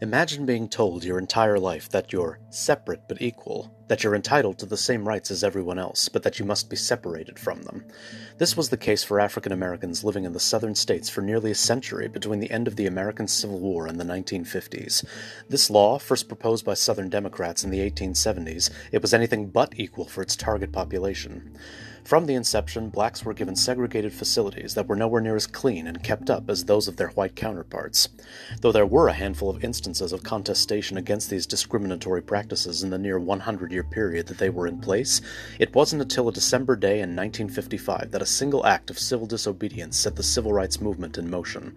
Imagine being told your entire life that you're separate but equal, that you're entitled to the same rights as everyone else, but that you must be separated from them. This was the case for African Americans living in the southern states for nearly a century between the end of the American Civil War and the 1950s. This law, first proposed by Southern Democrats in the 1870s, it was anything but equal for its target population. From the inception, blacks were given segregated facilities that were nowhere near as clean and kept up as those of their white counterparts. Though there were a handful of instances of contestation against these discriminatory practices in the near 100 year period that they were in place, it wasn't until a December day in 1955 that a single act of civil disobedience set the civil rights movement in motion.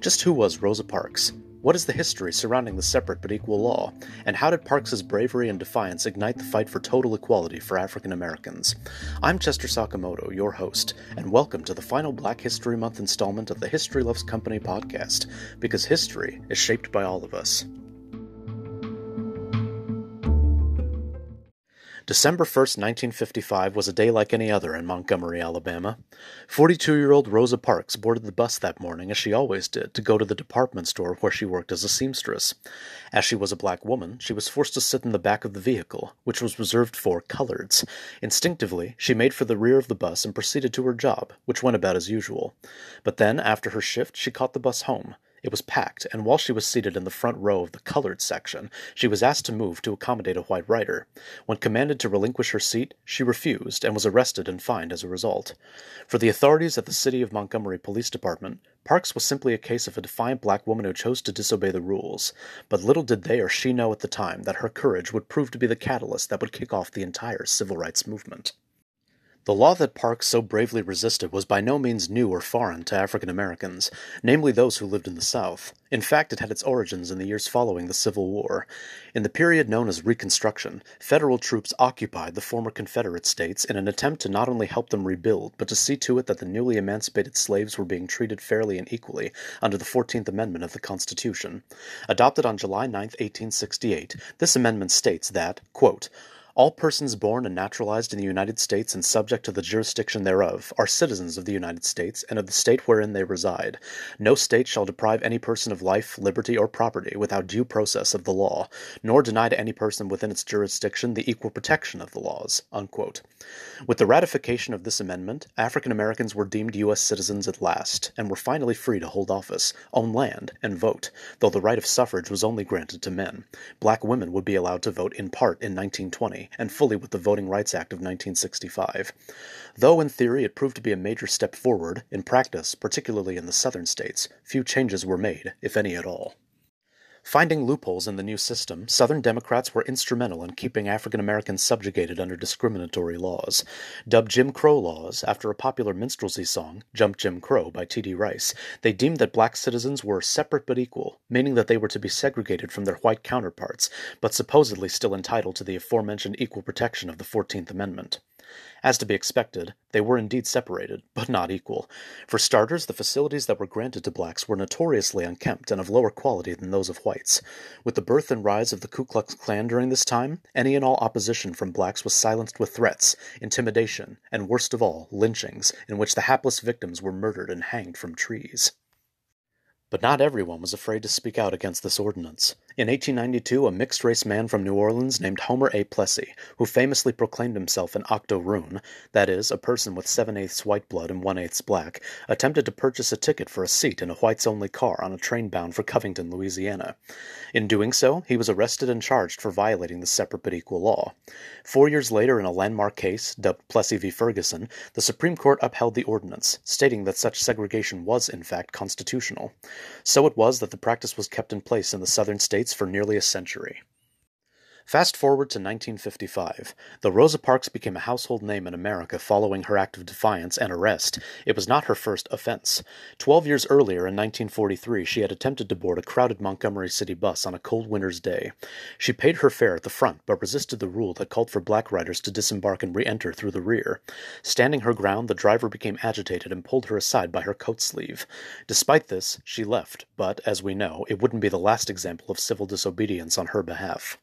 Just who was Rosa Parks? What is the history surrounding the separate but equal law, and how did Parks's bravery and defiance ignite the fight for total equality for African Americans? I'm Chester Sakamoto, your host, and welcome to the final Black History Month installment of the History Loves Company podcast, because history is shaped by all of us. December 1st, 1955 was a day like any other in Montgomery, Alabama. 42 year old Rosa Parks boarded the bus that morning, as she always did, to go to the department store where she worked as a seamstress. As she was a black woman, she was forced to sit in the back of the vehicle, which was reserved for coloreds. Instinctively, she made for the rear of the bus and proceeded to her job, which went about as usual. But then, after her shift, she caught the bus home. It was packed, and while she was seated in the front row of the colored section, she was asked to move to accommodate a white rider. When commanded to relinquish her seat, she refused and was arrested and fined as a result. For the authorities at the City of Montgomery Police Department, Parks was simply a case of a defiant black woman who chose to disobey the rules. But little did they or she know at the time that her courage would prove to be the catalyst that would kick off the entire civil rights movement. The law that Parks so bravely resisted was by no means new or foreign to African Americans, namely those who lived in the South. In fact, it had its origins in the years following the Civil War. In the period known as Reconstruction, federal troops occupied the former Confederate states in an attempt to not only help them rebuild, but to see to it that the newly emancipated slaves were being treated fairly and equally under the 14th Amendment of the Constitution. Adopted on July 9, 1868, this amendment states that, quote, all persons born and naturalized in the United States and subject to the jurisdiction thereof are citizens of the United States and of the state wherein they reside. No state shall deprive any person of life, liberty, or property without due process of the law, nor deny to any person within its jurisdiction the equal protection of the laws. Unquote. With the ratification of this amendment, African Americans were deemed U.S. citizens at last, and were finally free to hold office, own land, and vote, though the right of suffrage was only granted to men. Black women would be allowed to vote in part in 1920 and fully with the Voting Rights Act of 1965. Though in theory it proved to be a major step forward, in practice, particularly in the southern states, few changes were made, if any at all. Finding loopholes in the new system, Southern Democrats were instrumental in keeping African Americans subjugated under discriminatory laws. Dubbed Jim Crow laws after a popular minstrelsy song, Jump Jim Crow by T.D. Rice, they deemed that black citizens were separate but equal, meaning that they were to be segregated from their white counterparts, but supposedly still entitled to the aforementioned equal protection of the Fourteenth Amendment. As to be expected, they were indeed separated, but not equal. For starters, the facilities that were granted to blacks were notoriously unkempt and of lower quality than those of whites. With the birth and rise of the Ku Klux Klan during this time, any and all opposition from blacks was silenced with threats, intimidation, and worst of all, lynchings, in which the hapless victims were murdered and hanged from trees. But not everyone was afraid to speak out against this ordinance. In 1892, a mixed race man from New Orleans named Homer A. Plessy, who famously proclaimed himself an octoroon, that is, a person with seven eighths white blood and one eighth black, attempted to purchase a ticket for a seat in a whites only car on a train bound for Covington, Louisiana. In doing so, he was arrested and charged for violating the separate but equal law. Four years later, in a landmark case, dubbed Plessy v. Ferguson, the Supreme Court upheld the ordinance, stating that such segregation was, in fact, constitutional. So it was that the practice was kept in place in the southern states for nearly a century. Fast forward to 1955. Though Rosa Parks became a household name in America following her act of defiance and arrest, it was not her first offense. Twelve years earlier, in 1943, she had attempted to board a crowded Montgomery City bus on a cold winter's day. She paid her fare at the front, but resisted the rule that called for black riders to disembark and re enter through the rear. Standing her ground, the driver became agitated and pulled her aside by her coat sleeve. Despite this, she left, but, as we know, it wouldn't be the last example of civil disobedience on her behalf.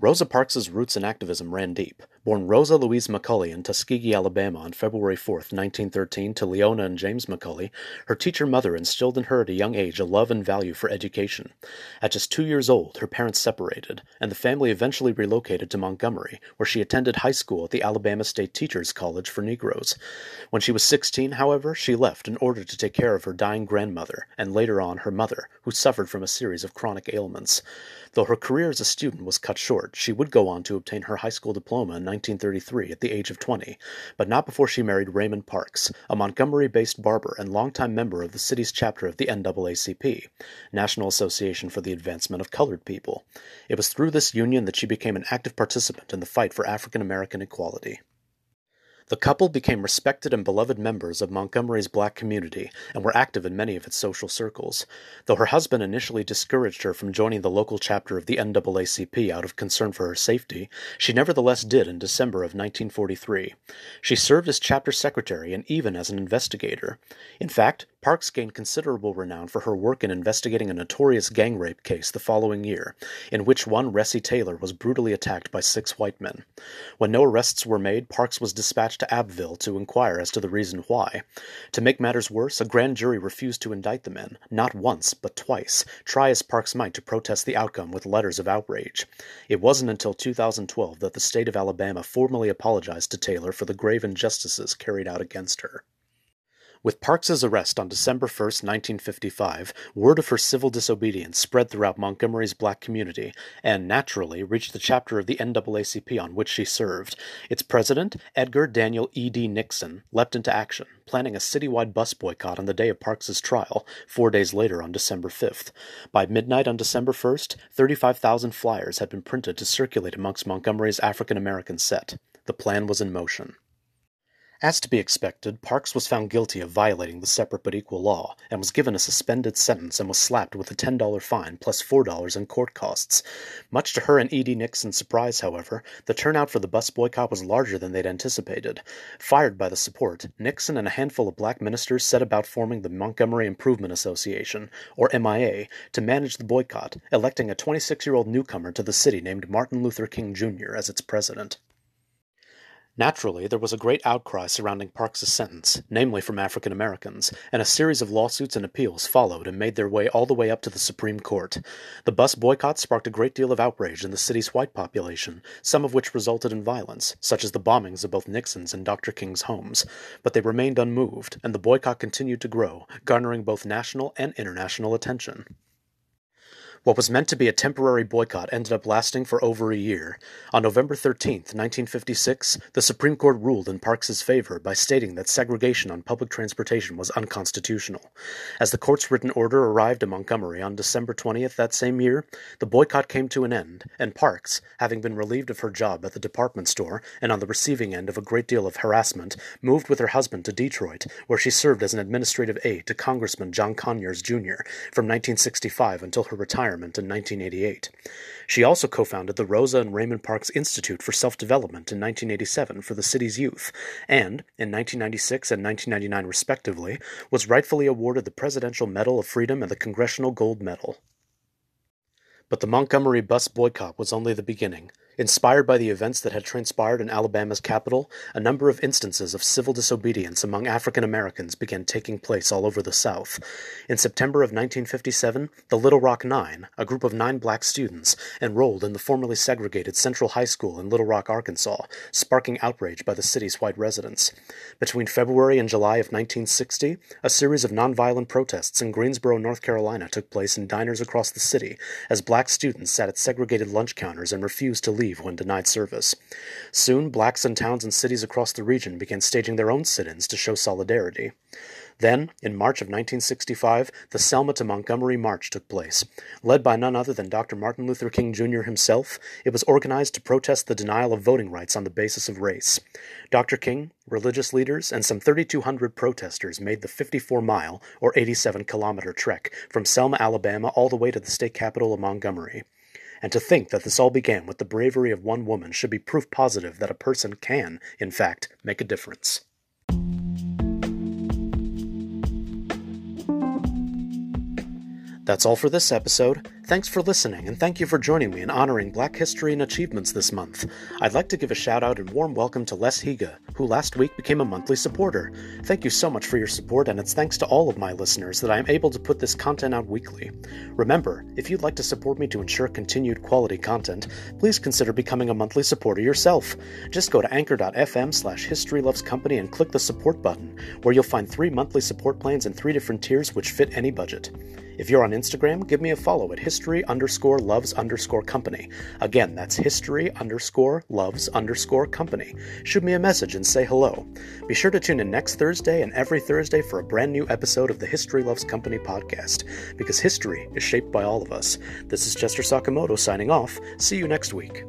Rosa Parks's roots in activism ran deep. Born Rosa Louise McCauley in Tuskegee, Alabama on February 4, 1913, to Leona and James McCauley, her teacher mother instilled in her at a young age a love and value for education. At just two years old, her parents separated, and the family eventually relocated to Montgomery, where she attended high school at the Alabama State Teachers College for Negroes. When she was 16, however, she left in order to take care of her dying grandmother, and later on her mother, who suffered from a series of chronic ailments. Though her career as a student was cut short, she would go on to obtain her high school diploma in 1933 at the age of 20, but not before she married Raymond Parks, a Montgomery based barber and longtime member of the city's chapter of the NAACP, National Association for the Advancement of Colored People. It was through this union that she became an active participant in the fight for African American equality. The couple became respected and beloved members of Montgomery's black community and were active in many of its social circles. Though her husband initially discouraged her from joining the local chapter of the NAACP out of concern for her safety, she nevertheless did in December of 1943. She served as chapter secretary and even as an investigator. In fact, Parks gained considerable renown for her work in investigating a notorious gang rape case the following year, in which one Recy Taylor was brutally attacked by six white men. When no arrests were made, Parks was dispatched to Abbeville to inquire as to the reason why. To make matters worse, a grand jury refused to indict the men, not once, but twice, try as Parks might to protest the outcome with letters of outrage. It wasn't until 2012 that the state of Alabama formally apologized to Taylor for the grave injustices carried out against her. With Parks's arrest on December 1, 1955, word of her civil disobedience spread throughout Montgomery's black community and, naturally, reached the chapter of the NAACP on which she served. Its president, Edgar Daniel E.D. Nixon, leapt into action, planning a citywide bus boycott on the day of Parks's trial, four days later on December 5th. By midnight on December 1st, 35,000 flyers had been printed to circulate amongst Montgomery's African American set. The plan was in motion. As to be expected, Parks was found guilty of violating the separate but equal law, and was given a suspended sentence and was slapped with a $10 fine plus $4 in court costs. Much to her and E.D. Nixon's surprise, however, the turnout for the bus boycott was larger than they'd anticipated. Fired by the support, Nixon and a handful of black ministers set about forming the Montgomery Improvement Association, or MIA, to manage the boycott, electing a 26 year old newcomer to the city named Martin Luther King Jr. as its president. Naturally, there was a great outcry surrounding Parks's sentence, namely from African Americans, and a series of lawsuits and appeals followed and made their way all the way up to the Supreme Court. The bus boycott sparked a great deal of outrage in the city's white population, some of which resulted in violence, such as the bombings of both Nixon's and Dr. King's homes. But they remained unmoved, and the boycott continued to grow, garnering both national and international attention. What was meant to be a temporary boycott ended up lasting for over a year. On November 13, 1956, the Supreme Court ruled in Parks's favor by stating that segregation on public transportation was unconstitutional. As the court's written order arrived in Montgomery on December 20th that same year, the boycott came to an end, and Parks, having been relieved of her job at the department store and on the receiving end of a great deal of harassment, moved with her husband to Detroit, where she served as an administrative aide to Congressman John Conyers, Jr. from 1965 until her retirement in 1988. She also co founded the Rosa and Raymond Parks Institute for Self Development in 1987 for the city's youth, and, in 1996 and 1999 respectively, was rightfully awarded the Presidential Medal of Freedom and the Congressional Gold Medal. But the Montgomery bus boycott was only the beginning. Inspired by the events that had transpired in Alabama's capital, a number of instances of civil disobedience among African Americans began taking place all over the South. In September of 1957, the Little Rock Nine, a group of nine black students, enrolled in the formerly segregated Central High School in Little Rock, Arkansas, sparking outrage by the city's white residents. Between February and July of 1960, a series of nonviolent protests in Greensboro, North Carolina took place in diners across the city as black students sat at segregated lunch counters and refused to leave leave when denied service. Soon, blacks in towns and cities across the region began staging their own sit ins to show solidarity. Then, in March of 1965, the Selma to Montgomery March took place. Led by none other than Dr. Martin Luther King Jr. himself, it was organized to protest the denial of voting rights on the basis of race. Dr. King, religious leaders, and some 3,200 protesters made the 54 mile, or 87 kilometer trek from Selma, Alabama, all the way to the state capital of Montgomery. And to think that this all began with the bravery of one woman should be proof positive that a person can, in fact, make a difference. That's all for this episode. Thanks for listening, and thank you for joining me in honoring Black History and Achievements this month. I'd like to give a shout out and warm welcome to Les Higa, who last week became a monthly supporter. Thank you so much for your support, and it's thanks to all of my listeners that I am able to put this content out weekly. Remember, if you'd like to support me to ensure continued quality content, please consider becoming a monthly supporter yourself. Just go to anchor.fm slash historylovescompany and click the support button, where you'll find three monthly support plans in three different tiers which fit any budget. If you're on Instagram, give me a follow at history underscore loves underscore company. Again, that's history underscore loves underscore company. Shoot me a message and say hello. Be sure to tune in next Thursday and every Thursday for a brand new episode of the History Loves Company podcast, because history is shaped by all of us. This is Chester Sakamoto signing off. See you next week.